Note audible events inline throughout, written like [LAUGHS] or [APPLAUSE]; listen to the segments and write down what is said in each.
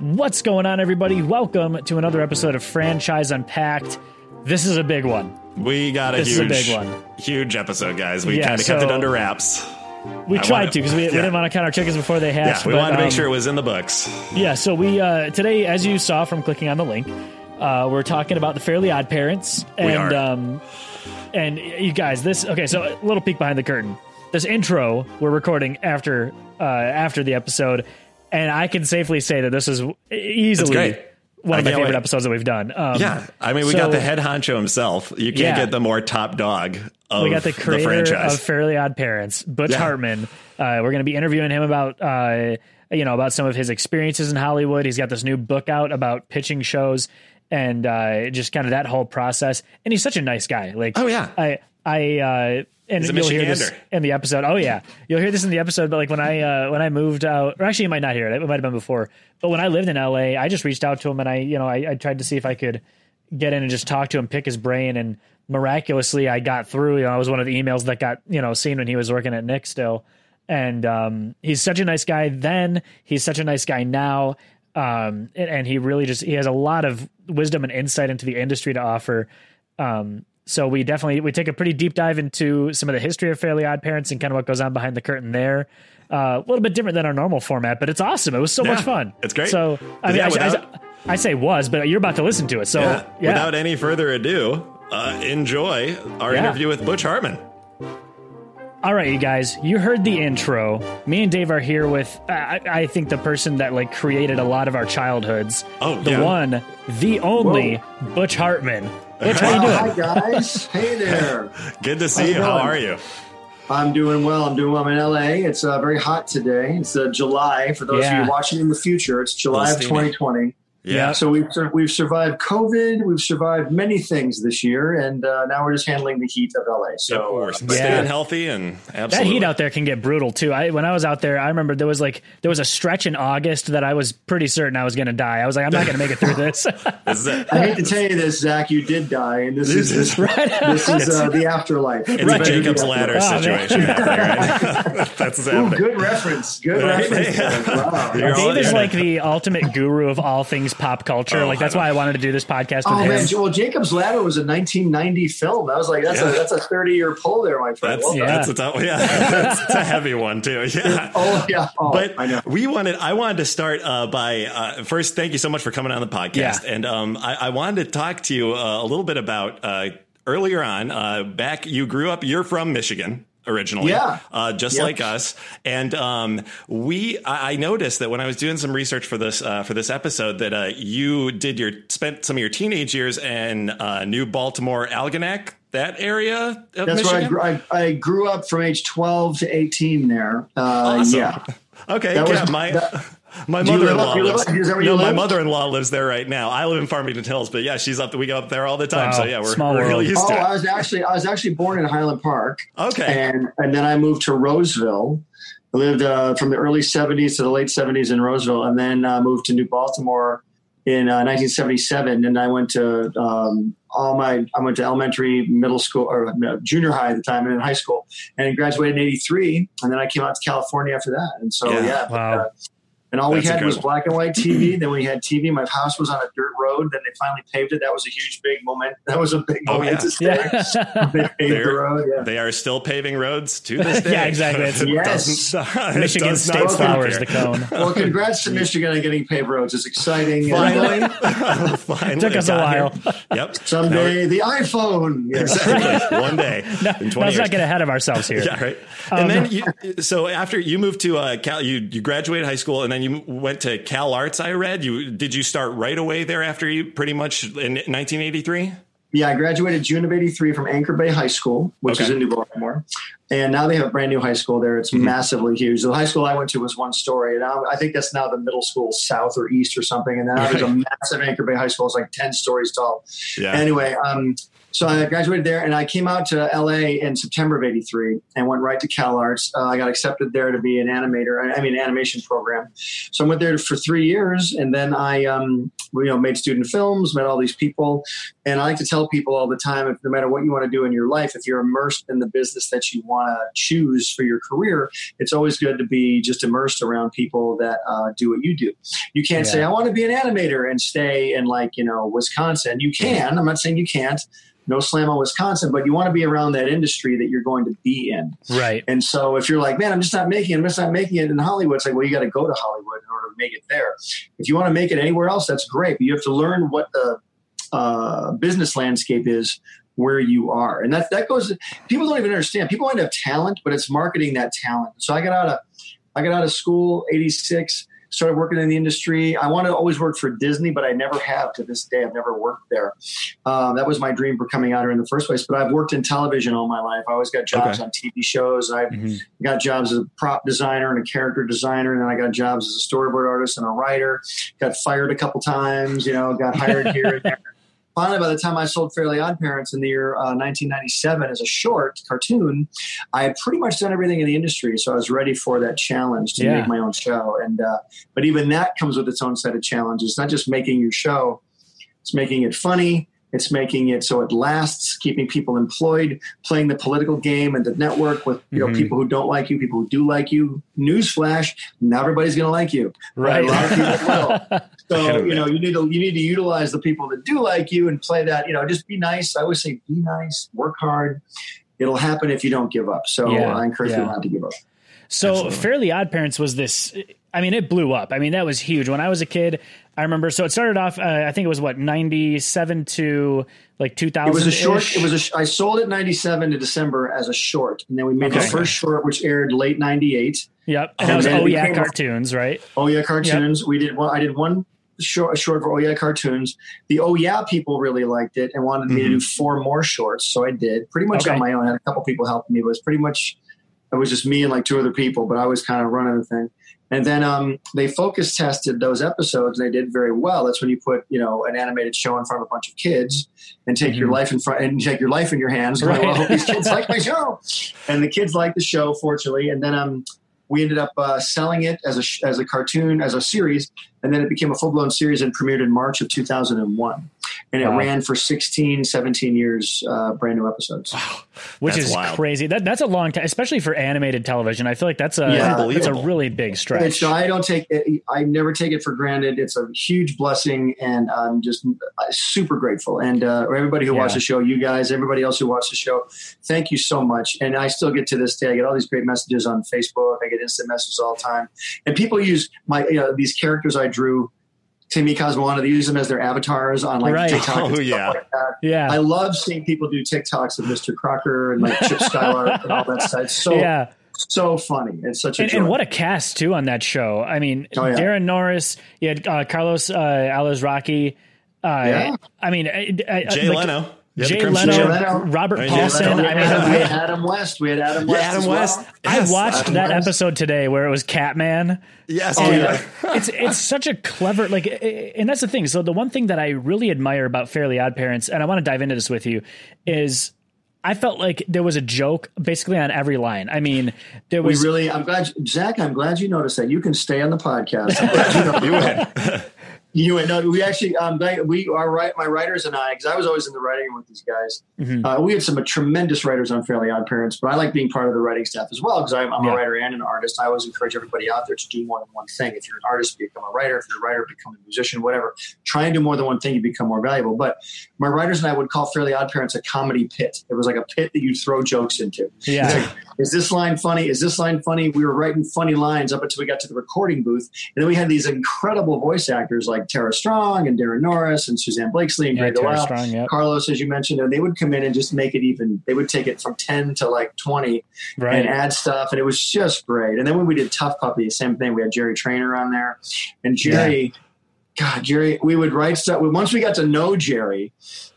What's going on, everybody? Welcome to another episode of Franchise Unpacked. This is a big one. We got a This is a huge, big one. huge episode, guys. We Yeah, kind of kept it under wraps. We I tried wanna- because we, we didn't want to count our chickens before they hatched. Yeah, we but, wanted to make um, sure it was in the books. Yeah, so we uh, today, as you saw from clicking on the link, uh, we're talking about the Fairly Odd Parents, and um, and you guys, this okay. So a little peek behind the curtain. This intro we're recording after uh, after the episode, and I can safely say that this is easily one of my favorite wait. episods that we've done. Um, Yeah, I mean, we so- got the head honcho himself. You can't Yeah. get the more top dog of we got the creator franchise. of Fairly Odd Parents, Butch Yeah. Hartman. Uh, we're going to be interviewing him about, uh, you know, about some of his experiences in Hollywood. He's got this new book out about pitching shows and uh, just kind of that whole process. And he's such a nice guy. Like, Oh, yeah. I, I, uh, and you'll hear this in the episode. Oh yeah, you'll hear this in the episode. But like when I uh, when I moved out, or actually you might not hear it. It might have been before. But when I lived in LA, I just reached out to him and I, you know, I, I tried to see if I could get in and just talk to him, pick his brain, and miraculously I got through. You know, I was one of the emails that got you know seen when he was working at Nick still, and um, he's such a nice guy. Then he's such a nice guy now, um, and, and he really just he has a lot of wisdom and insight into the industry to offer. Um, so we definitely we take a pretty deep dive into some of the history of Fairly Odd Parents and kind of what goes on behind the curtain there. Uh, a little bit different than our normal format, but it's awesome. It was so Yeah, much fun. it's great. So I mean, yeah, I, without- I, I say was, but you're about to listen to it. So yeah. yeah, Without any further ado, uh, enjoy our Yeah. interview with Butch Hartman. All right, you guys, you heard the intro. Me and Dave are here with, uh, I, I think, the person that like created a lot of our childhoods. Oh, the yeah. one, the only Butch Hartman. Butch, how you doing? Hi guys, hey there. [LAUGHS] Good to see How's you. it How are you? I'm doing well. I'm doing well. I'm in LA. It's uh, very hot today. It's uh, July. For those Yeah. of you watching in the future, it's July of Little steamy. 2020. Yeah. So we've we've survived COVID. We've survived many things this year, and uh, now we're just handling the heat of LA. So So we're uh, staying healthy and That heat out there can get brutal too. I when I was out there, I remember there was like there was a stretch in August that I was pretty certain I was going to die. I was like, I'm not going to make it through this. [LAUGHS] This. I hate to tell you this, Zach. You did die, and this is This is- [LAUGHS] this is uh, the afterlife. It's Right. a Jacob's [LAUGHS] ladder Oh, situation out there. Right? That's Ooh, good reference. Good reference. Yeah. Wow. Dave is like the ultimate guru of all things pop culture. Oh, like that's I why I wanted to do this podcast with Oh him. man, well, Jacob's Ladder was a 1990 film. That was like that's Yeah. a that's a 30 year pull there, my friend. That's Well done. Yeah. that's a tough, yeah. [LAUGHS] That's, it's a heavy one too. Yeah. [LAUGHS] Oh yeah, oh, but I know. we wanted i wanted to start uh, by uh, first thank you so much for coming on the podcast Yeah. and um, I, I wanted to talk to you uh, a little bit about uh, earlier on uh, back you grew up you're from michigan originally Yeah. uh, just Yep. like us and um, we I, I noticed that when i was doing some research for this uh, for this episode that uh, you did your spent some of your teenage years in uh, new baltimore algonac that area of That's where I michigan grew, I, I grew up from age 12 to 18 there. Uh, Awesome. Yeah, [LAUGHS] Okay, That was- yeah, my that- my Do you live mother-in-law up- lives. up- is that where no, my mother-in-law lives there right now. I live in Farmington Hills, but yeah, she's up. There we go up there all the time. Wow, So yeah, we're, small we're really used Oh, to I was actually I was actually born in Highland Park, Okay, and and then I moved to Roseville. I lived uh, from the early 70s to the late 70s in Roseville, and then uh, moved to New Baltimore in uh, 1977. And I went to um, all my I went to elementary, middle school, or no, junior high at the time, and in high school, and graduated in '83. And then I came out to California after that. And so Yeah. yeah, Wow. uh, and all That's we had was incredible. black and white TV. [CLEARS THROAT] then we had TV. My house was on a dirt road. Then they finally paved it. That was a huge, big moment. That was a big Oh, moment yeah. to stay. yeah. [LAUGHS] They paved the They're- road. Yeah. they are still paving roads to this [LAUGHS] day. Yeah, exactly. It's- [LAUGHS] Yes. doesn't- Michigan State stop flowers, the cone. Well, congrats to Michigan on getting paved roads. It's exciting. Finally, finally, Took us a while. here. Yep. Someday the iPhone. Yes. Exactly. One day No, in 20 let's years. not get ahead of ourselves here. Yeah, right. Um, And then you, so after you moved to uh, Cal, you you graduated high school, and then you went to Cal Arts. I read you. Did you start right away there after you pretty much in 1983? Yeah, I graduated June of '83 from Anchor Bay High School, which is in New Baltimore, and now they have a brand new high school there. It's Mm-hmm. massively huge. The high school I went to was one story, and now I think that's now the middle school south or east or something. And then there's a massive Anchor Bay High School. It's like ten stories tall. Yeah. Anyway, um, So I graduated there, and I came out to LA in September of '83 and went right to Cal Arts. Uh, I got accepted there to be an animator. I mean, animation program. So I went there for three years, and then I, um, you know, made student films, met all these people, and I like to tell people all the time, if no matter what you want to do in your life, if you're immersed in the business that you want to choose for your career, it's always good to be just immersed around people that uh, do what you do. You can't yeah. say I want to be an animator and stay in like you know Wisconsin. You can. I'm not saying you can't no slam on Wisconsin, but you want to be around that industry that you're going to be in. Right. And so if you're like, man, I'm just not making it, I'm just not making it in Hollywood, it's like, well, you got to go to Hollywood in order to make it there. If you want to make it anywhere else, that's great. But you have to learn what the uh, business landscape is where you are. And that, that goes, people don't even understand. People might have talent, but it's marketing that talent. So I got out of, I got out of school, 86 started working in the industry. I wanted to always work for Disney, but I never have to this day. I've never worked there. Um, that was my dream for coming out here in the first place. But I've worked in television all my life. I always got jobs okay. on TV shows. I've mm-hmm. got jobs as a prop designer and a character designer, and then I got jobs as a storyboard artist and a writer. Got fired a couple times, you know, got hired here and there finally, by the time I sold Fairly Odd Parents in the year uh, 1997 as a short cartoon, I had pretty much done everything in the industry. So I was ready for that challenge to yeah. make my own show. And uh, but even that comes with its own set of challenges. It's not just making your show; it's making it funny. It's making it so it lasts, keeping people employed, playing the political game and the network with you know mm-hmm. people who don't like you, people who do like you. Newsflash: not everybody's going to like you. Right, a lot of people [LAUGHS] will. So you know you need to you need to utilize the people that do like you and play that. You know, just be nice. I always say be nice, work hard. It'll happen if you don't give up. So yeah, I encourage yeah. you not to give up. So Absolutely. Fairly Odd Parents was this. I mean, it blew up. I mean, that was huge. When I was a kid, I remember. So it started off. Uh, I think it was what ninety seven to like two thousand. It was a short. It was a. I sold it ninety seven to December as a short, and then we made okay. the first short, which aired late ninety eight. Yep, and, that was Oh Yeah cartoons, right? Oh Yeah cartoons. Yep. We did one. I did one short, short for Oh Yeah cartoons. The Oh Yeah people really liked it and wanted mm-hmm. me to do mm-hmm. four more shorts, so I did. Pretty much okay. on my own. I had a couple people helping me, but it was pretty much it was just me and like two other people, but I was kind of running the thing. And then um, they focus tested those episodes, and they did very well. That's when you put you know an animated show in front of a bunch of kids and take mm-hmm. your life in front and take your life in your hands. [LAUGHS] Right. Well, I hope these kids like my show, and the kids like the show, fortunately. And then um, we ended up uh, selling it as a as a cartoon as a series, and then it became a full blown series and premiered in March of 2001 and it wow. ran for 16 17 years uh, brand new episodes. Wow. which that's is wild. crazy. That, that's a long time especially for animated television. I feel like that's a yeah, that's a really big stretch. so i don't take it i never take it for granted. It's a huge blessing and i'm just uh, super grateful. And uh, everybody who yeah. watched the show you guys everybody else who watched the show thank you so much. And i still get to this day i get all these great messages on facebook. I get instant messages all the time. And people use my you know these characters i drew Timmy Cosmoana. They use them as their avatars on like right. TikTok. Oh, yeah. Like yeah. I love seeing people do TikToks of Mr. Crocker and like Chip Skylark and all that stuff. It's so [LAUGHS] yeah. so funny. It's such a and, and, what a cast too on that show. I mean, oh, yeah. Daran Norris, you had uh, Carlos uh, Alazraqui. Uh, yeah. I mean, Jay like, Leno. Jay Leno, Leno, Robert Paulsen. I mean, we had Adam West. We had Adam West. Yeah, Adam West. Well. Yes, I watched Adam that West. episode today where it was Catman. Yes, oh, yeah. [LAUGHS] it's it's such a clever like, and that's the thing. So the one thing that I really admire about Fairly Odd Parents, and I want to dive into this with you, is I felt like there was a joke basically on every line. I mean, there was we really. I'm glad, Zach. I'm glad you noticed that. You can stay on the podcast. you [LAUGHS] know. You and no, we actually, um, we are right. My writers and I, because I was always in the writing room with these guys. Mm-hmm. Uh, we had some tremendous writers on Fairly Odd Parents, but I like being part of the writing staff as well because I'm, I'm yeah. a writer and an artist. I always encourage everybody out there to do more than one thing. If you're an artist, become a writer. If you're a writer, become a musician. Whatever. Try and do more than one thing. You become more valuable. But my writers and I would call Fairly Odd Parents a comedy pit. It was like a pit that you throw jokes into. Yeah. Is this line funny? Is this line funny? We were writing funny lines up until we got to the recording booth, and then we had these incredible voice actors like Tara Strong and Daran Norris and Susanne Blakeslee and yeah, Greg Strong, yep. Carlos, as you mentioned, and they would come in and just make it even. They would take it from ten to like twenty right. and add stuff, and it was just great. And then when we did T.U.F.F. Puppy, same thing. We had Jerry Trainer on there, and Jerry. Yeah. God, Jerry, we would write stuff. Once we got to know Jerry,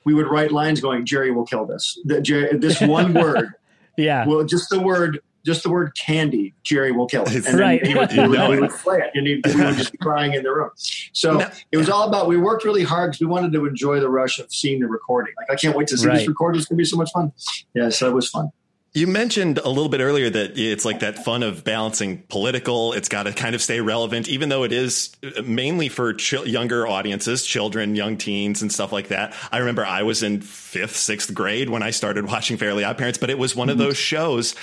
we would write lines going, "Jerry will kill this." The, Jerry, this one [LAUGHS] word, yeah. Well, just the word just the word candy, Jerry will kill it. And right. he would, he would, he would play it, and he, we would just be crying in the room. So No. it was all about. We worked really hard because we wanted to enjoy the rush of seeing the recording. Like I can't wait to see Right. this recording. It's gonna be so much fun. Yeah, so it was fun. You mentioned a little bit earlier that it's like that fun of balancing political. It's got to kind of stay relevant, even though it is uh, mainly for ch- younger audiences, children, young teens, and stuff like that. I remember I was in fifth, sixth grade when I started watching Fairly Odd Parents, but it was one of mm-hmm. those shows.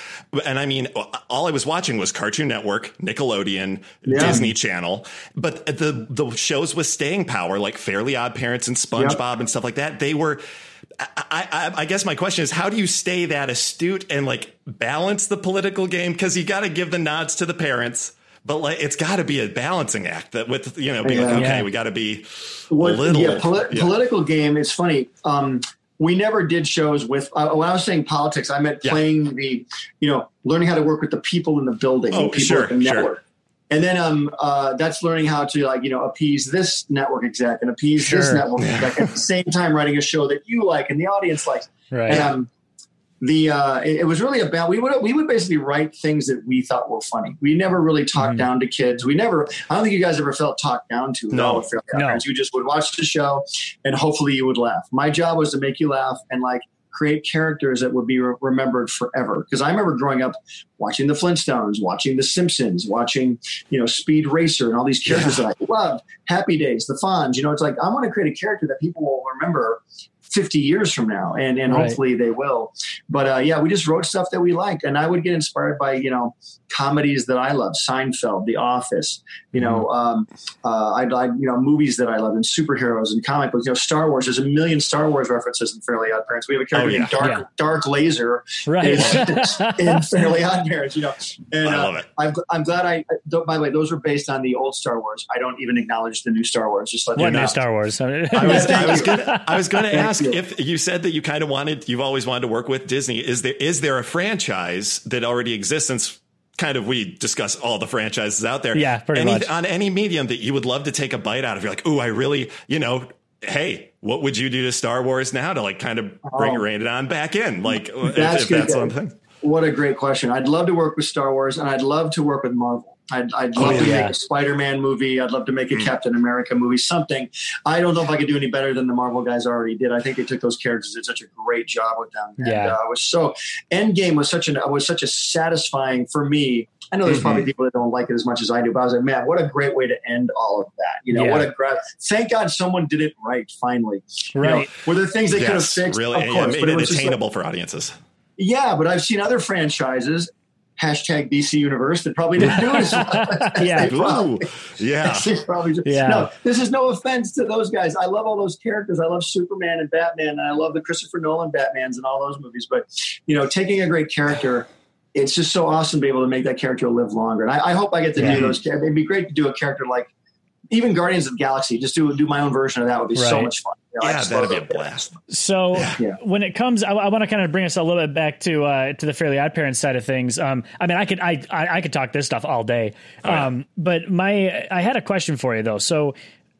And I mean, all I was watching was Cartoon Network, Nickelodeon, Yeah. Disney Channel, but the the shows with staying power, like Fairly Odd Parents and SpongeBob and stuff like that, they were. I, I, I guess my question is, how do you stay that astute and like balance the political game? Because you got to give the nods to the parents, but like it's got to be a balancing act that with you know being like, okay, Yeah. we got to be What, a little yeah, poli- yeah. political game. It's funny. Um, we never did shows with. Uh, when I was saying politics, I meant Yeah. playing the, you know, learning how to work with the people in the building, Oh, the people sure, at the sure. Network. And then um, uh, that's learning how to like you know appease this network exec and appease this Sure. network exec at the same time writing a show that you like and the audience likes. Right. And um, the uh, it, it was really about we would we would basically write things that we thought were funny. We never really talked Mhm. down to kids. We never. I don't think you guys ever felt talked down to. No. all with Fairly Odd No. You just would watch the show, and hopefully you would laugh. My job was to make you laugh and like create characters that would be re- remembered forever. Because I remember growing up watching the Flintstones, watching the Simpsons, watching you know Speed Racer, and all these characters that I loved. Happy Days, the Fonz. You know, it's like I want to create a character that people will remember 50 years from now and and Right. hopefully they will but uh, yeah we just wrote stuff that we liked and i would get inspired by you know comedies that i love seinfeld the office you know um, uh, I'd, I'd you know movies that i love and superheroes and comic books you know star wars there's a million star wars references in fairly odd parents we have a character Oh, yeah. named dark Yeah. dark laser right. [LAUGHS] in fairly odd parents you know and I uh, love it. I'm, I'm glad I. th- By the way, those were based on the old Star Wars. I don't even acknowledge the new Star Wars. Just let what new know. Star Wars? I [LAUGHS] was, I was gonna, I was gonna ask you. if you said that you kind of wanted, you've always wanted to work with Disney. Is there, is there a franchise that already exists since kind of we discuss all the franchises out there? Yeah, pretty any, much. On any medium that you would love to take a bite out of, you're like, ooh, I really, you know, hey, what would you do to Star Wars now to like kind of bring Oh. rein it on back in? Like, That's if good. that's one thing. What a great question. I'd love to work with Star Wars, and I'd love to work with Marvel. I'd, I'd love to yeah. make a Spider-Man movie. I'd love to make a Captain America movie. Something. I don't know if I could do any better than the Marvel guys already did. I think they took those characters and did such a great job with them. And, Yeah. uh, I was so Endgame was such an was such a satisfying for me. I know there's probably people that don't like it as much as I do, but I was like, man, what a great way to end all of that. You know, Yeah. what a great. Thank God someone did it right. Finally, You know, Right. were there things they could have fixed? really, of yeah, course, made but it was just like- attainable for audiences. yeah, but I've seen other franchises, hashtag DC Universe, that probably didn't do as well. [LAUGHS] [LAUGHS] Yeah. They probably- [LAUGHS] yeah. they probably just- Yeah. No, this is no offense to those guys. I love all those characters. I love Superman and Batman, and I love the Christopher Nolan Batmans and all those movies. But you know, taking a great character. It's just so awesome to be able to make that character live longer. And I, I hope I get to Yeah. do those. It'd be great to do a character like even Guardians of the Galaxy. Just do do my own version of that would be so much fun. You know, Yeah, that'd be a those blast. So Yeah. when it comes, I, I want to kind of bring us a little bit back to uh, to the Fairly Odd Parents side of things. Um, I mean, I could I, I I could talk this stuff all day, Oh, yeah. um, but my I had a question for you though. So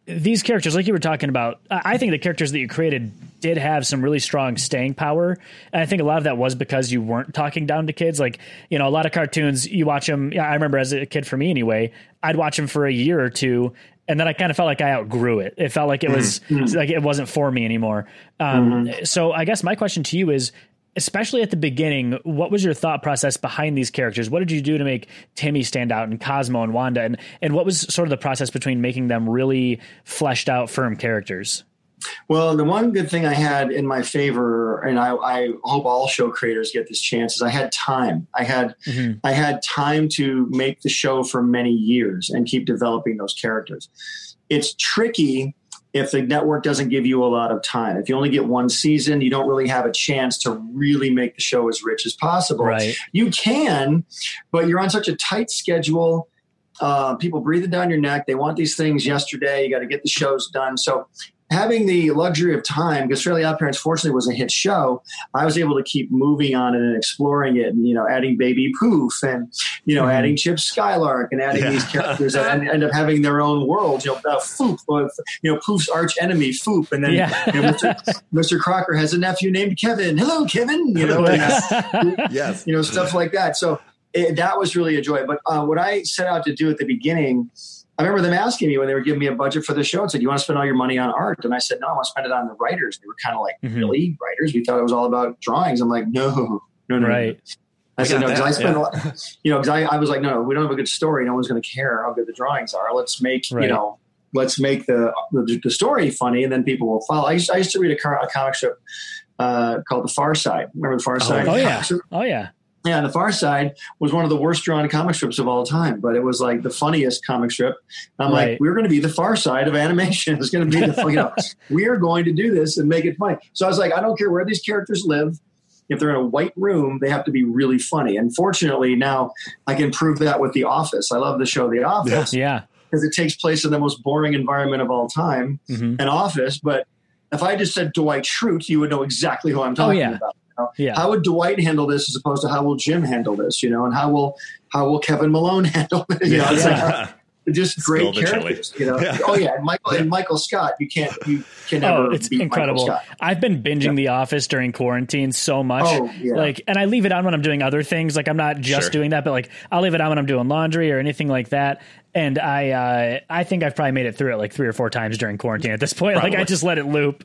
these characters, like you were talking about, I I think the characters that you created did have some really strong staying power, and I think a lot of that was because you weren't talking down to kids. Like you know, a lot of cartoons, you watch them. I remember as a kid, for me anyway, I'd watch them for a year or two. And then I kind of felt like I outgrew it. It felt like it was mm-hmm. Mm-hmm. like it wasn't for me anymore. Um, mm-hmm. So I guess my question to you is, especially at the beginning, what was your thought process behind these characters? What did you do to make Timmy stand out and Cosmo and Wanda? And, and what was sort of the process between making them really fleshed out, firm characters? Well, the one good thing I had in my favor, and I, I hope all show creators get this chance, is I had time. I had Mhm. I had time to make the show for many years and keep developing those characters. It's tricky if the network doesn't give you a lot of time. If you only get one season, you don't really have a chance to really make the show as rich as possible. Right. You can, but you're on such a tight schedule. Uh, people breathing down your neck. They want these things yesterday. You got to get the shows done. So having the luxury of time, because Fairly Odd Parents fortunately was a hit show, I was able to keep moving on it and exploring it, and you know, adding Baby Poof and you know, Mhm. adding Chip Skylark and adding Yeah. these characters that [LAUGHS] end, end up having their own world. You know, uh, Foop, uh, you know, Poof's arch enemy, Foop, and then Yeah. you know, Mr. Mr. Crocker has a nephew named Kevin. Hello, Kevin. You know, and, uh, [LAUGHS] Yes. you know, stuff like that. So it, that was really a joy. But uh, what I set out to do at the beginning I remember them asking me when they were giving me a budget for the show and said, "You want to spend all your money on art?" And I said, "No, I want to spend it on the writers." They were kind of like, Mhm. "Really, writers? We thought it was all about drawings." I'm like, "No, no, no." no." Right. I I said, "No, because I spend, yeah. a lot, you know, because I, I was like, no, we don't have a good story. No one's going to care how good the drawings are. Let's make, Right. you know, let's make the, the the story funny, and then people will follow." I used, I used to read a, car, a comic strip uh, called The Far Side. Remember The Far Side? Oh, yeah. Oh yeah. Yeah, The Far Side was one of the worst drawn comic strips of all time, but it was like the funniest comic strip. I'm Right. like, we're going to be the Far Side of animation. [LAUGHS] It's going to be the, you know, [LAUGHS] we are going to do this and make it funny. So I was like, I don't care where these characters live. If they're in a white room, they have to be really funny. And fortunately, now I can prove that with The Office. I love the show The [LAUGHS] Office Yeah. because it takes place in the most boring environment of all time, hmm an office. But if I just said Dwight Schrute, you would know exactly who I'm talking Oh, yeah. about. Know? Yeah. How would Dwight handle this as opposed to how will Jim handle this? You know, and how will how will Kevin Malone [LAUGHS] handle it? You know, it's Yeah. like just great Spill the chili. characters. You know, Yeah. oh yeah, and Michael and Michael Scott. You can't you can never Oh, it's beat incredible. Michael Scott. I've been binging The Office during quarantine so much. Oh, yeah. Like, and I leave it on when I'm doing other things. Like, I'm not just Sure. doing that, but like, I'll leave it on when I'm doing laundry or anything like that. And I, uh, I think I've probably made it through it like three or four times during quarantine at this point. Like, I just let it loop.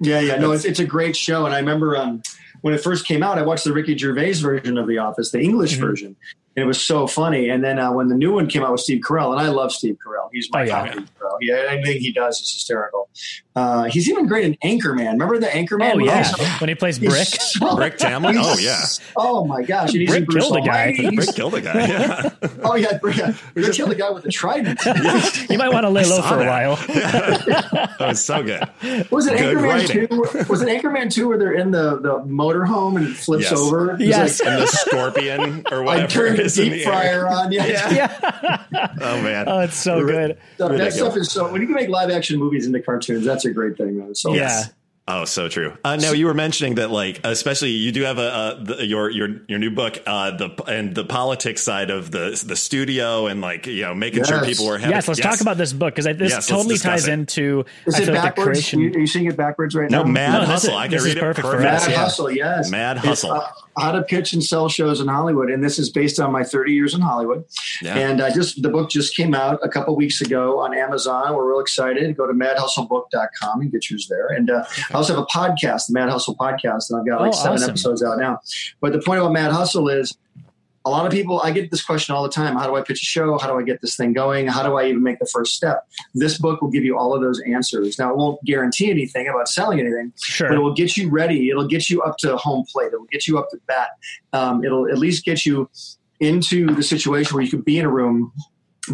Yeah, yeah, no, it's, it's a great show, and I remember um, when it first came out, I watched the Ricky Gervais version of The Office, the English Mm-hmm. version, and it was so funny. And then uh, when the new one came out with Steve Carell, and I love Steve Carell, he's my Oh, yeah. comedy hero. Yeah, anything he does is hysterical. Uh, he's even great in Anchorman. Remember the Anchorman? Oh, When yeah. also- When he plays he's Brick. so- Brick Tamland? [LAUGHS] Oh, yeah. Oh my gosh! And he's Brick in Bruce killed a guy. Almighty. He's- Brick killed a guy. Yeah. [LAUGHS] Oh yeah, Brick, Brick killed the guy with the trident. [LAUGHS] You might want to lay low saw for a that. while. that was so good. Was it Good Anchorman writing. two? Was it Anchorman two where they're in the the motorhome and it flips Yes. over? Yes. like, And the scorpion or whatever. I turned the is in deep the fryer air. on. Yeah. yeah. Oh man. Oh, it's so good. So that stuff is so when you can make live action movies into cartoons, that's a great thing. Man. So Yeah. Oh, so true. Uh, now you were mentioning that, like, especially you do have a uh, the, your your your new book, uh, the and the politics side of the the studio, and like you know making sure people were having. Yes, let's talk about this book because this Yes, totally ties it. into. Is I it feel like the creation. Are you seeing it backwards right No, now? Mad No, Mad Hustle. is- I can this read it perfect for perfect. Mad yeah. Hustle, yes. Mad It's, Hustle. Uh, how to pitch and sell shows in Hollywood, and this is based on my 30 years in Hollywood. Yeah. And I just the book just came out a couple weeks ago on Amazon. We're real excited. Go to madhustlebook.com and get yours there. And uh, I also have a podcast, the Mad Hustle podcast, and I've got like Oh, seven awesome. episodes out now. But the point about Mad Hustle is a lot of people, I get this question all the time. How do I pitch a show? How do I get this thing going? How do I even make the first step? This book will give you all of those answers. Now, it won't guarantee anything about selling anything, but it will get you ready. It'll get you up to home plate. It'll get you up to bat. Um, it'll at least get you into the situation where you can be in a room,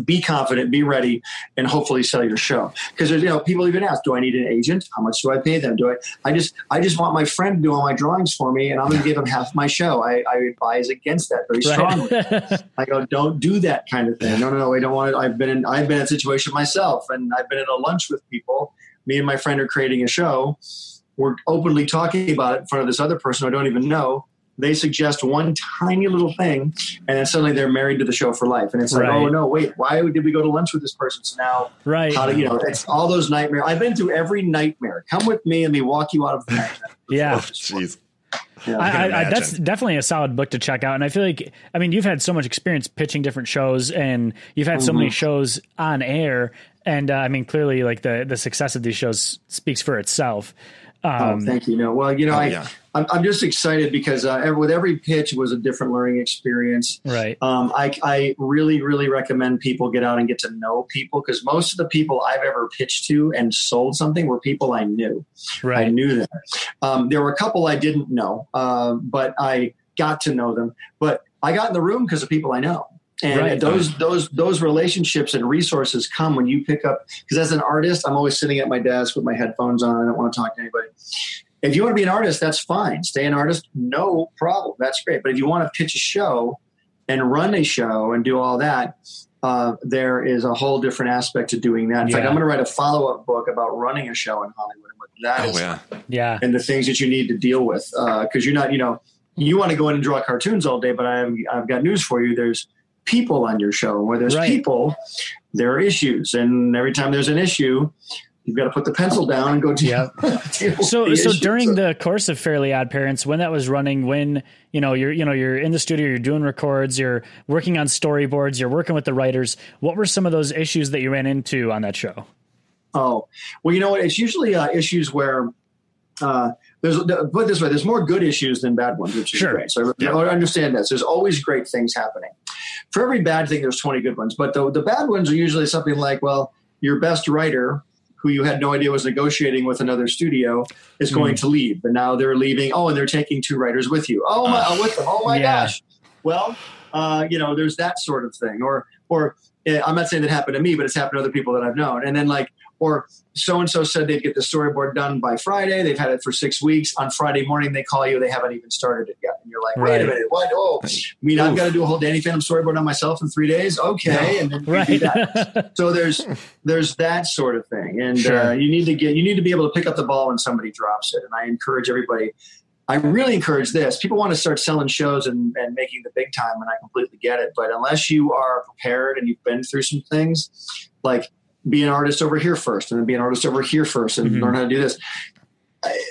be confident, be ready, and hopefully sell your show. Because you know, people even ask, "Do I need an agent? How much do I pay them? Do I? I just, I just want my friend to do all my drawings for me, and I'm going to give him half my show. I, I advise against that very strongly. Right. I go, don't do that kind of thing. No, no, no. I don't want it. I've been in, I've been in a situation myself, and I've been at a lunch with people. Me and my friend are creating a show. We're openly talking about it in front of this other person I don't even know. They suggest one tiny little thing, and then suddenly they're married to the show for life. And it's like, Right. oh no, wait, why did we go to lunch with this person? So now, right. how do you know? It's all those nightmares. I've been through every nightmare. Come with me, and me walk you out of the [LAUGHS] nightmare. Yeah. Jeez. Yeah. I, I, I, that's definitely a solid book to check out. And I feel like, I mean, you've had so much experience pitching different shows, and you've had so Mm-hmm. many shows on air. And uh, I mean, clearly, like the the success of these shows speaks for itself. Oh, Um, thank you. No, well, you know, Oh, I, yeah. I'm, I'm just excited because uh, every- with every pitch was a different learning experience. right. Um, I, I really, really recommend people get out and get to know people because most of the people I've ever pitched to and sold something were people I knew. Right. I knew them. Um, there were a couple I didn't know, uh, but I got to know them. But I got in the room because of people I know. And Right. those those those relationships and resources come when you pick up. Because as an artist, I'm always sitting at my desk with my headphones on. I don't want to talk to anybody. If you want to be an artist, that's fine. Stay an artist, no problem. That's great. But if you want to pitch a show and run a show and do all that, uh, there is a whole different aspect to doing that. In fact, I'm going to write a follow up book about running a show in Hollywood and what that Oh is yeah. Yeah. and the things that you need to deal with. Because you're not, you know, you want to go in and draw cartoons all day, but I have, I've got news for you. There's people on your show. Where there's Right. people, there are issues, and every time there's an issue, you've got to put the pencil down and go [LAUGHS] deal. Yeah. so so during the course of Fairly Odd Parents, when that was running, when you know you're you know you're in the studio, you're doing records, you're working on storyboards, you're working with the writers. What were some of those issues that you ran into on that show? Oh, well, you know what? It's usually uh, issues where uh, there's put this way: there's more good issues than bad ones, which is sure. great. So yeah. I understand this. There's always great things happening. For every bad thing, there's 20 good ones. But the the bad ones are usually something like, well, your best writer, who you had no idea was negotiating with another studio, is going mm. to leave, and now they're leaving. Oh, and they're taking two writers with you. Oh my, uh, with them. Oh my yeah. gosh. Well, uh, you know, there's that sort of thing, or or eh, I'm not saying that happened to me, but it's happened to other people that I've known. And then like or so and so said they'd get the storyboard done by Friday. They've had it for six weeks. On Friday morning, they call you. They haven't even started it yet, and you're like, "Wait right. a minute, what? Oh, I mean, Oof. I've got to do a whole Danny Phantom storyboard on myself in three days. Okay, no. and then right. do that. [LAUGHS] so there's there's that sort of thing, and sure. uh, you need to get you need to be able to pick up the ball when somebody drops it. And I encourage everybody. I really encourage this. People want to start selling shows and, and making the big time, and I completely get it. But unless you are prepared and you've been through some things, like be an artist over here first and then be an artist over here first and mm-hmm. learn how to do this.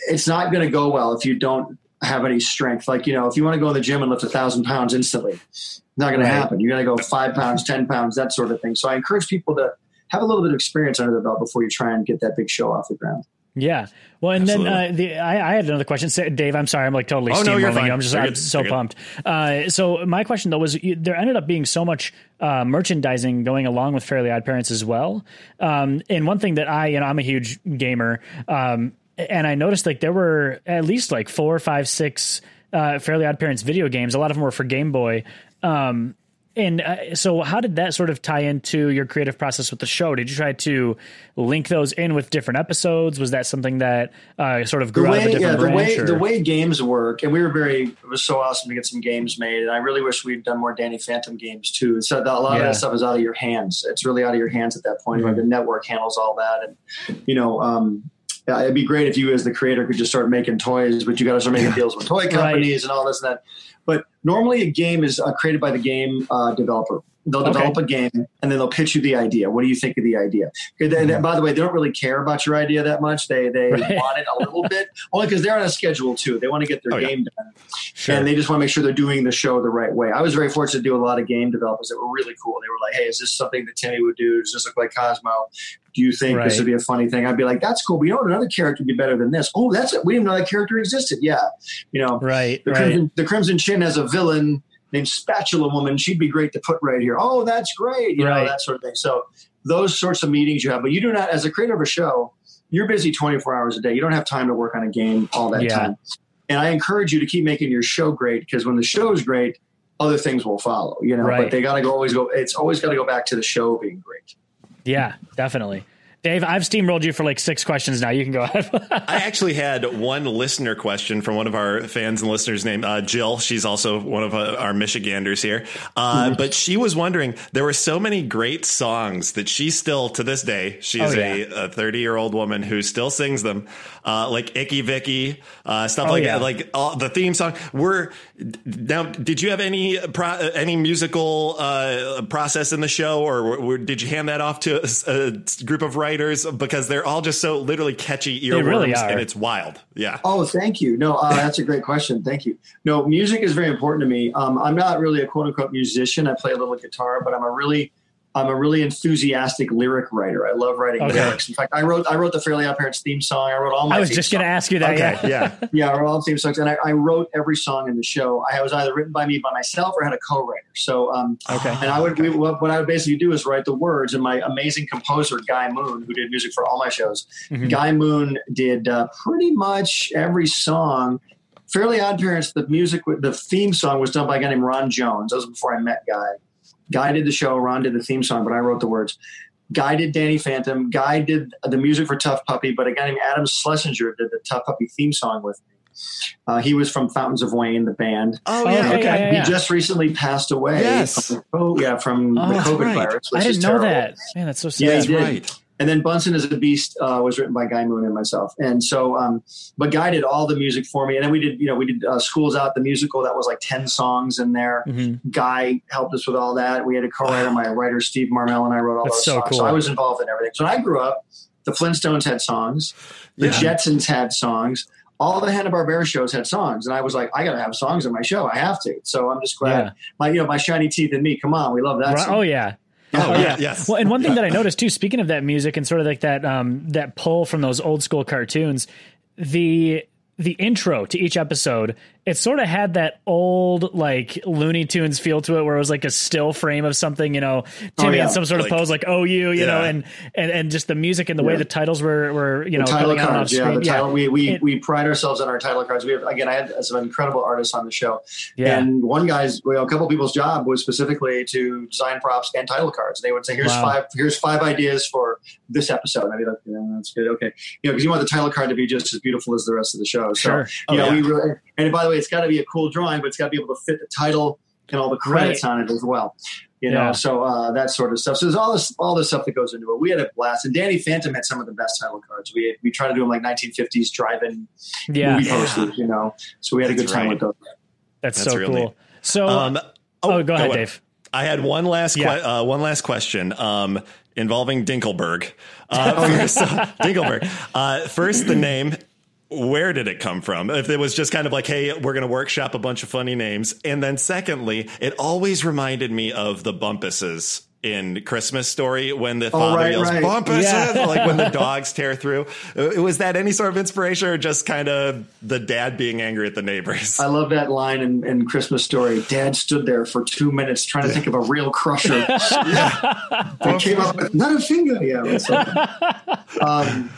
It's not going to go well if you don't have any strength. Like, you know, if you want to go in the gym and lift a thousand pounds instantly, it's not going right. to happen. You're going to go five pounds, 10 pounds, that sort of thing. So I encourage people to have a little bit of experience under their belt before you try and get that big show off the ground. Yeah. Well, and Absolutely. then uh, the, I, I, had another question. Dave, I'm sorry. I'm like totally oh, steamrolling no, you. I'm just I'm so pumped. Uh, so my question though was there ended up being so much uh, merchandising going along with Fairly Odd Parents as well. Um, and one thing that I, you know, I'm a huge gamer. Um, and I noticed like there were at least like four, five, six uh, Fairly Odd Parents video games. A lot of them were for Game Boy. Um, and uh, so, how did that sort of tie into your creative process with the show? Did you try to link those in with different episodes? Was that something that uh, sort of grew the way, out of a different yeah, the way, or? the way games work, and we were very. It was so awesome to get some games made, and I really wish we'd done more Danny Phantom games too. So a lot yeah. of that stuff is out of your hands. It's really out of your hands at that point. Mm-hmm. The network handles all that, and you know. Um, yeah, it'd be great if you, as the creator, could just start making toys, but you got to start making deals with toy companies right. and all this and that. But normally, a game is uh, created by the game uh, developer. They'll develop okay. a game and then they'll pitch you the idea. What do you think of the idea? They, they, by the way, they don't really care about your idea that much. They they right. want it a little bit [LAUGHS] only because they're on a schedule too. They want to get their oh, game yeah. done, sure. and they just want to make sure they're doing the show the right way. I was very fortunate to do a lot of game developers that were really cool. They were like, "Hey, is this something that Timmy would do? Does this look like Cosmo? Do you think right. this would be a funny thing?" I'd be like, "That's cool, We you know? Another character would be better than this. Oh, that's it. We didn't know that character existed. Yeah, you know, right. The, right. Crimson, the Crimson Chin has a villain." named Spatula Woman. She'd be great to put right here. Oh, that's great. You right. know, that sort of thing. So those sorts of meetings you have, but you do not, as a creator of a show, you're busy 24 hours a day. You don't have time to work on a game all that yeah. time. And I encourage you to keep making your show great because when the show is great, other things will follow, you know, right. but they got to go always go, it's always got to go back to the show being great. Yeah, definitely. Dave, I've steamrolled you for like six questions now. You can go ahead. [LAUGHS] I actually had one listener question from one of our fans and listeners named uh, Jill. She's also one of uh, our Michiganders here. Uh, mm-hmm. But she was wondering there were so many great songs that she still, to this day, she's oh, yeah. a 30 year old woman who still sings them, uh, like Icky Vicky, uh, stuff oh, like yeah. like all, the theme song. Were now, did you have any pro, any musical uh, process in the show, or, or, did you hand that off to a, a group of writers? writers because they're all just so literally catchy earworms really and it's wild. Yeah. Oh, thank you. No, uh, [LAUGHS] that's a great question. Thank you. No, music is very important to me. Um, I'm not really a quote unquote musician. I play a little guitar, but I'm a really I'm a really enthusiastic lyric writer. I love writing okay. lyrics. In fact, I wrote I wrote the Fairly Odd Parents theme song. I wrote all my. I was just going to ask you that. Okay. Yeah, yeah, [LAUGHS] yeah. I wrote all the theme songs, and I, I, wrote every song in the show. I was either written by me by myself or had a co-writer. So, um, okay. And I would we, what I would basically do is write the words, and my amazing composer Guy Moon, who did music for all my shows, mm-hmm. Guy Moon did uh, pretty much every song. Fairly Odd Parents, the music, the theme song was done by a guy named Ron Jones. That was before I met Guy. Guy did the show, Ron did the theme song, but I wrote the words. Guy did Danny Phantom. Guy did the music for T.U.F.F. Puppy, but a guy named Adam Schlesinger did the T.U.F.F. Puppy theme song with me. Uh, he was from Fountains of Wayne, the band. Oh yeah, okay. Yeah, yeah. He just recently passed away. Yes. From, oh yeah, from oh, the COVID right. virus. I didn't know terrible. that. Man, that's so sad. Yeah, that's right. And then Bunsen is a Beast uh, was written by Guy Moon and myself. And so, um, but Guy did all the music for me. And then we did, you know, we did uh, Schools Out, the musical. That was like 10 songs in there. Mm-hmm. Guy helped us with all that. We had a co writer, my writer, Steve Marmel, and I wrote all That's those so songs. Cool. So I was involved in everything. So when I grew up, the Flintstones had songs, the Yeah. Jetsons had songs. All the Hanna Barbera shows had songs, and I was like, I got to have songs in my show. I have to. So I'm just glad Yeah. my you know my shiny teeth and me. Come on, we love that. Right- song. oh yeah. Oh, Oh yeah. yeah. Yes. Well, and one thing that I noticed too, speaking of that music and sort of like that um that pull from those old school cartoons, the the intro to each episode, it sort of had that old like Looney Tunes feel to it, where it was like a still frame of something, you know, oh, Timmy yeah. in some sort of pose, like "Oh you," you know, and and and just the music and the way the titles were were you know the title cards, yeah. The title, we we, It- we pride ourselves on our title cards. We have again, I had some incredible artists on the show, Yeah. and one guy's, well, a couple people's job was specifically to design props and title cards. They would say, "Here's Wow. five, here's five ideas for this episode." I'd be like, "Yeah, that's good, okay," you know, because you want the title card to be just as beautiful as the rest of the show. So, Sure. Oh, yeah, yeah. we really, and by the way, it's got to be a cool drawing, but it's got to be able to fit the title and all the credits on it as well. You know, Yeah. so uh, that sort of stuff. So there's all this, all this stuff that goes into it. We had a blast, and Danny Phantom had some of the best title cards. We we tried to do them like 1950s drive-in yeah, movie posters, you know. So we had a good time right. with those. that's, That's so real cool. So, Um, oh, go ahead, what- Dave. I had one last que- uh, one last question um, involving Dinkleberg. Uh, [LAUGHS] first, Dinkleberg. Uh, first, the name. Where did it come from? If it was just kind of like, hey, we're going to workshop a bunch of funny names, and then secondly, it always reminded me of the Bumpuses in Christmas Story when the father right, yells right. Bumpuses, Yeah. [LAUGHS] like when the dogs tear through. Uh, Was that any sort of inspiration, or just kind of the dad being angry at the neighbors? I love that line in, in Christmas Story. Dad stood there for two minutes trying to think of a real crusher. [LAUGHS] I came up with not a finger. Yeah. [LAUGHS] um,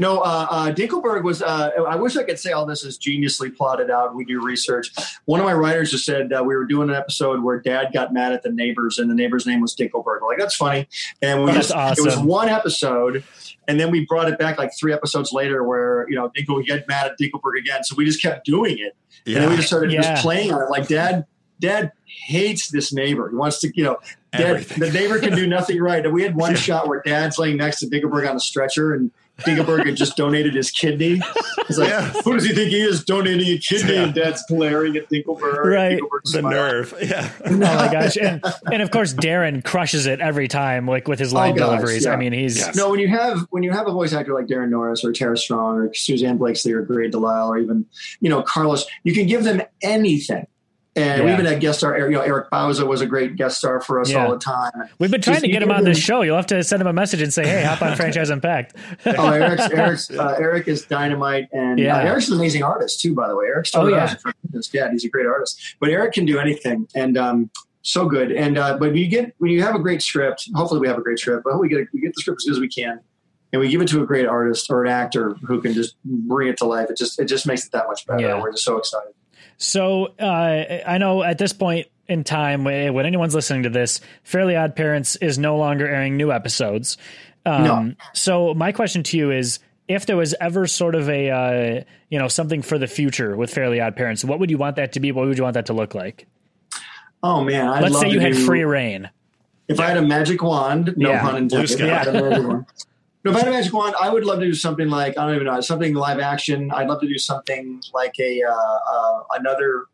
no, uh, uh, Dinkleberg was. Uh, I wish I could say all this is geniusly plotted out. We do research. One of my writers just said uh, we were doing an episode where Dad got mad at the neighbors, and the neighbor's name was Dinkleberg. We're like, that's funny. And we That's just it was one episode, and then we brought it back like three episodes later, where you know Dinkel would get mad at Dinkleberg again. So we just kept doing it. And then we just started Yeah. just playing on it. Like dad, dad hates this neighbor. He wants to, you know, dad, the neighbor can do nothing right. And we had one shot where dad's laying next to Dinkleberg on a stretcher and Dinkleberg had just donated his kidney. He's like, Yeah. who does he think he is donating a kidney? Yeah. And dad's glaring at Dinkleberg. Right. The smiling. nerve. Yeah. [LAUGHS] Oh my gosh! And, and of course, Daran crushes it every time, like with his line Oh, gosh, deliveries. yeah. I mean, he's Yes. No, when you have when you have a voice actor like Daran Norris or Tara Strong or Susanne Blakeslee or Grey DeLisle or even you know Carlos, you can give them anything. And we Yeah. even had guest star, you know, Eric Bauza was a great guest star for us Yeah. all the time. we've been trying Just to get him on this show. You'll have to send him a message and say, "Hey, hop on Franchise Unpacked." [LAUGHS] Oh, Eric's, Eric's, uh, Eric is dynamite, and Yeah. uh, Eric's an amazing artist too. By the way, Eric's Oh, yeah. yeah. he's a great artist. But Eric can do anything, and um, so good. And uh, but when you get when you have a great script, hopefully we have a great script, but we get we get the script as good as we can, and we give it to a great artist or an actor who can just bring it to life. It just it just makes it that much better. Yeah. We're just so excited. So uh, I know at this point in time, when when anyone's listening to this, Fairly Odd Parents is no longer airing new episodes. Um, No. So my question to you is. If there was ever sort of a uh, you know something for the future with Fairly Odd Parents, what would you want that to be? What would you want that to look like? Oh man, I'd Let's love say you to had do- free reign. If I had a magic wand, no Yeah. pun intended. Blue sky. I had a magic wand- No, I had a magic wand, I would love to do something like I don't even know something live action. I'd love to do something like a uh, uh, another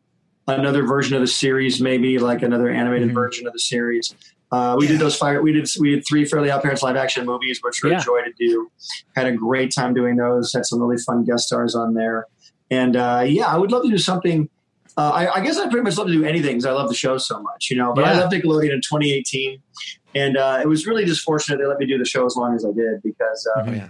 another version of the series, maybe like another animated Mhm. version of the series. Uh, we did those fire. We did we did three Fairly Odd Parents live action movies, which were Yeah. a joy to do. Had a great time doing those. Had some really fun guest stars on there, and uh, yeah, I would love to do something. Uh, I, I guess I'd pretty much love to do anything because I love the show so much, you know. But I Yeah. love Nickelodeon in 2018, and uh, it was really just fortunate they let me do the show as long as I did because uh, Oh, yeah.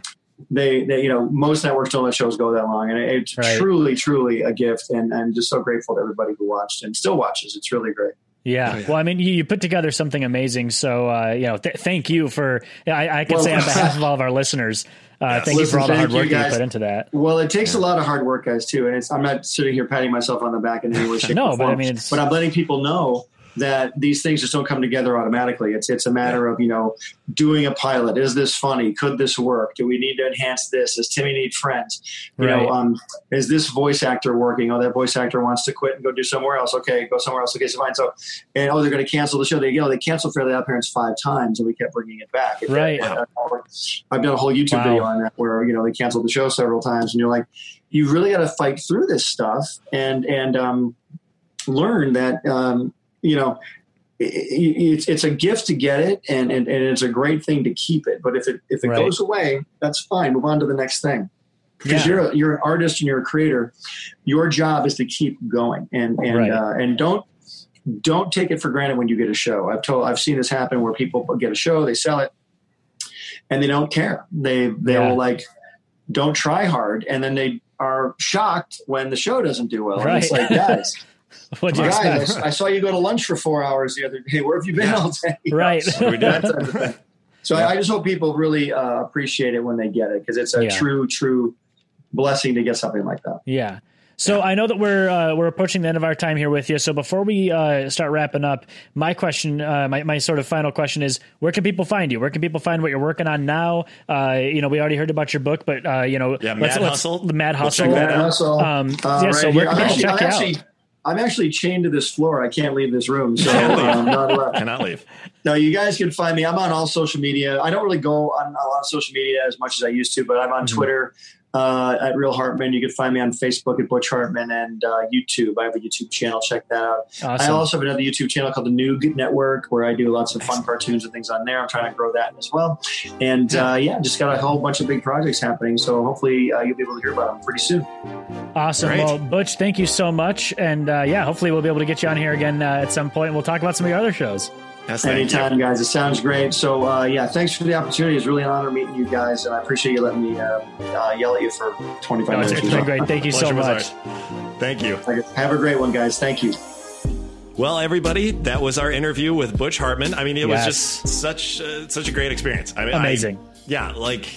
they, they, you know, most networks don't let shows go that long, and it's Right. truly, truly a gift, and I'm just so grateful to everybody who watched and still watches. It's really great. Yeah. Oh, yeah. Well, I mean, you, you put together something amazing. So, uh, you know, th- thank you for, I, I can Well, say on [LAUGHS] behalf of all of our listeners, uh, thank you for all the hard thank you, work that you guys. put into that. Well, it takes a lot of hard work, guys, too. And it's, I'm not sitting here patting myself on the back in [LAUGHS] any way, shape, No, or but I mean, it's- but I'm letting people know that these things just don't come together automatically. It's it's a matter of you know doing a pilot. Is this funny? Could this work? Do we need to enhance this? Does Timmy need friends? You Right. know, um, is this voice actor working? Oh, that voice actor wants to quit and go do somewhere else. Okay, go somewhere else. Okay, so fine. So, and oh, they're going to cancel the show. They you know they canceled Fairly Odd Parents five times, and we kept bringing it back. It- Right. I've done a whole YouTube Wow. video on that where you know they canceled the show several times, and you're like, you really got to fight through this stuff and and um, learn that um, you know it's it's a gift to get it, and, and, and it's a great thing to keep it. But if it if it Right. goes away, that's fine. Move on to the next thing. Because Yeah. you're a, you're an artist and you're a creator, your job is to keep going and and Right. uh, and don't don't take it for granted when you get a show. I've told I've seen this happen where people get a show, they sell it, and they don't care. They they Yeah. will like don't try hard, and then they are shocked when the show doesn't do well. And it's Right. like [LAUGHS] guys, [LAUGHS] What do you guys, expect? I, I saw you go to lunch for four hours the other day. [LAUGHS] Where have you been Yeah. all day? [LAUGHS] Right. so We that did. type of thing. So I, I just hope people really uh, appreciate it when they get it because it's a Yeah. true, true blessing to get something like that. Yeah. So I know that we're uh, we're approaching the end of our time here with you. So before we uh, start wrapping up, my question, uh, my my sort of final question is, where can people find you? Where can people find what you're working on now? Uh, you know, we already heard about your book, but uh, you know, Yeah, let's- Mad let's- Hustle. the Mad We'll Hustle. check that out. Russell, Um, uh, yeah, so right where here. can people actually, check I'm you out? I'm actually chained to this floor. I can't leave this room. So leave. um, not allowed. Cannot leave. No, you guys can find me. I'm on all social media. I don't really go on a lot of social media as much as I used to, but I'm on Mhm. Twitter uh, at Real Hartman. You can find me on Facebook at Butch Hartman and uh, YouTube. I have a YouTube channel. Check that out. I also have another YouTube channel called the Noog Network where I do lots of fun cartoons and things on there. I'm trying to grow that as well. And uh, yeah, just got a whole bunch of big projects happening. So hopefully uh, you'll be able to hear about them pretty soon. Awesome. Great. Well, Butch, thank you so much, and uh, yeah, hopefully we'll be able to get you on here again uh, at some point. and We'll talk about some of your other shows. Yes, thank you. Anytime, guys. It sounds great. So, uh, yeah, thanks for the opportunity. It's really an honor meeting you guys, and I appreciate you letting me uh, uh, yell at you for 25 No, it's, minutes. it's been great. Thank you so much. Thank you. Have a great one, guys. Thank you. Well, everybody, that was our interview with Butch Hartman. I mean, it Yes. was just such uh, such a great experience. I mean, I- Amazing. yeah, like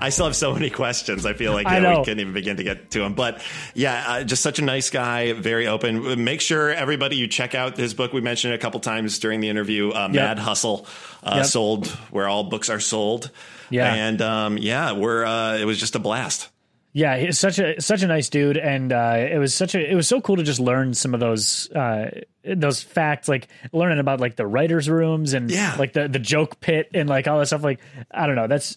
I still have so many questions. I feel like I you know, we can't even begin to get to them. But yeah, uh, just such a nice guy, very open. Make sure everybody you check out his book. We mentioned it a couple times during the interview. Uh, Mad Hustle, uh, Yep. sold where all books are sold. Yeah. and um, yeah, we're uh, it was just a blast. Yeah, he's such a such a nice dude, and uh, it was such a it was so cool to just learn some of those uh, those facts, like learning about like the writers' rooms and Yeah. like the the joke pit and like all that stuff. Like I don't know, that's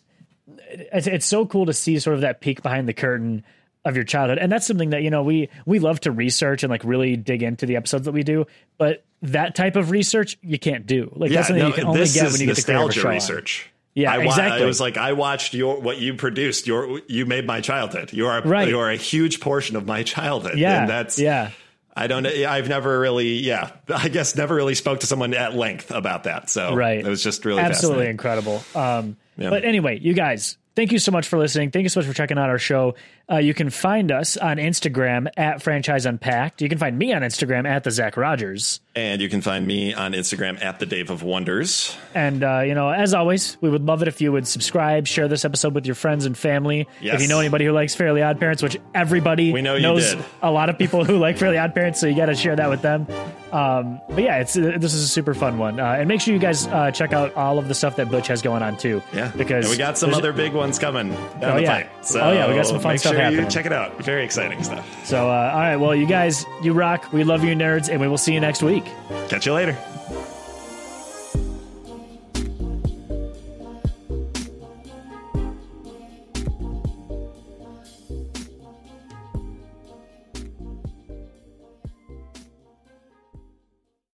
it's it's so cool to see sort of that peek behind the curtain of your childhood, and that's something that you know we we love to research and like really dig into the episodes that we do, but that type of research you can't do. Like that's something you can only get when you get the nostalgia on. research. Yeah, I wa- exactly. It was like I watched your what you produced. Your you made my childhood. You are Right. you are a huge portion of my childhood. Yeah, and that's yeah. I don't. I've never really. Yeah, I guess never really spoke to someone at length about that. So right it was just really absolutely incredible um Yeah. but anyway you guys thank you so much for listening. Thank you so much for checking out our show. Uh, you can find us on instagram at franchise unpacked. You can find me on instagram at the zach rogers. And you can find me on Instagram at the Dave of Wonders. and uh, you know as always we would love it if you would subscribe share this episode with your friends and family. Yes. if you know anybody who likes fairly odd parents which everybody We know you knows a lot of people who like fairly odd parents so you got to share that with them um, but yeah it's uh, this is a super fun one uh, and make sure you guys uh, check out all of the stuff that butch has going on too Yeah, because and we got some other big ones coming down Oh, the yeah. pipe. So Oh, yeah, we got some fun make stuff sure happening. You check it out. Very exciting stuff. So, uh, all right. Well, you guys, you rock. We love you, nerds, and we will see you next week. Catch you later.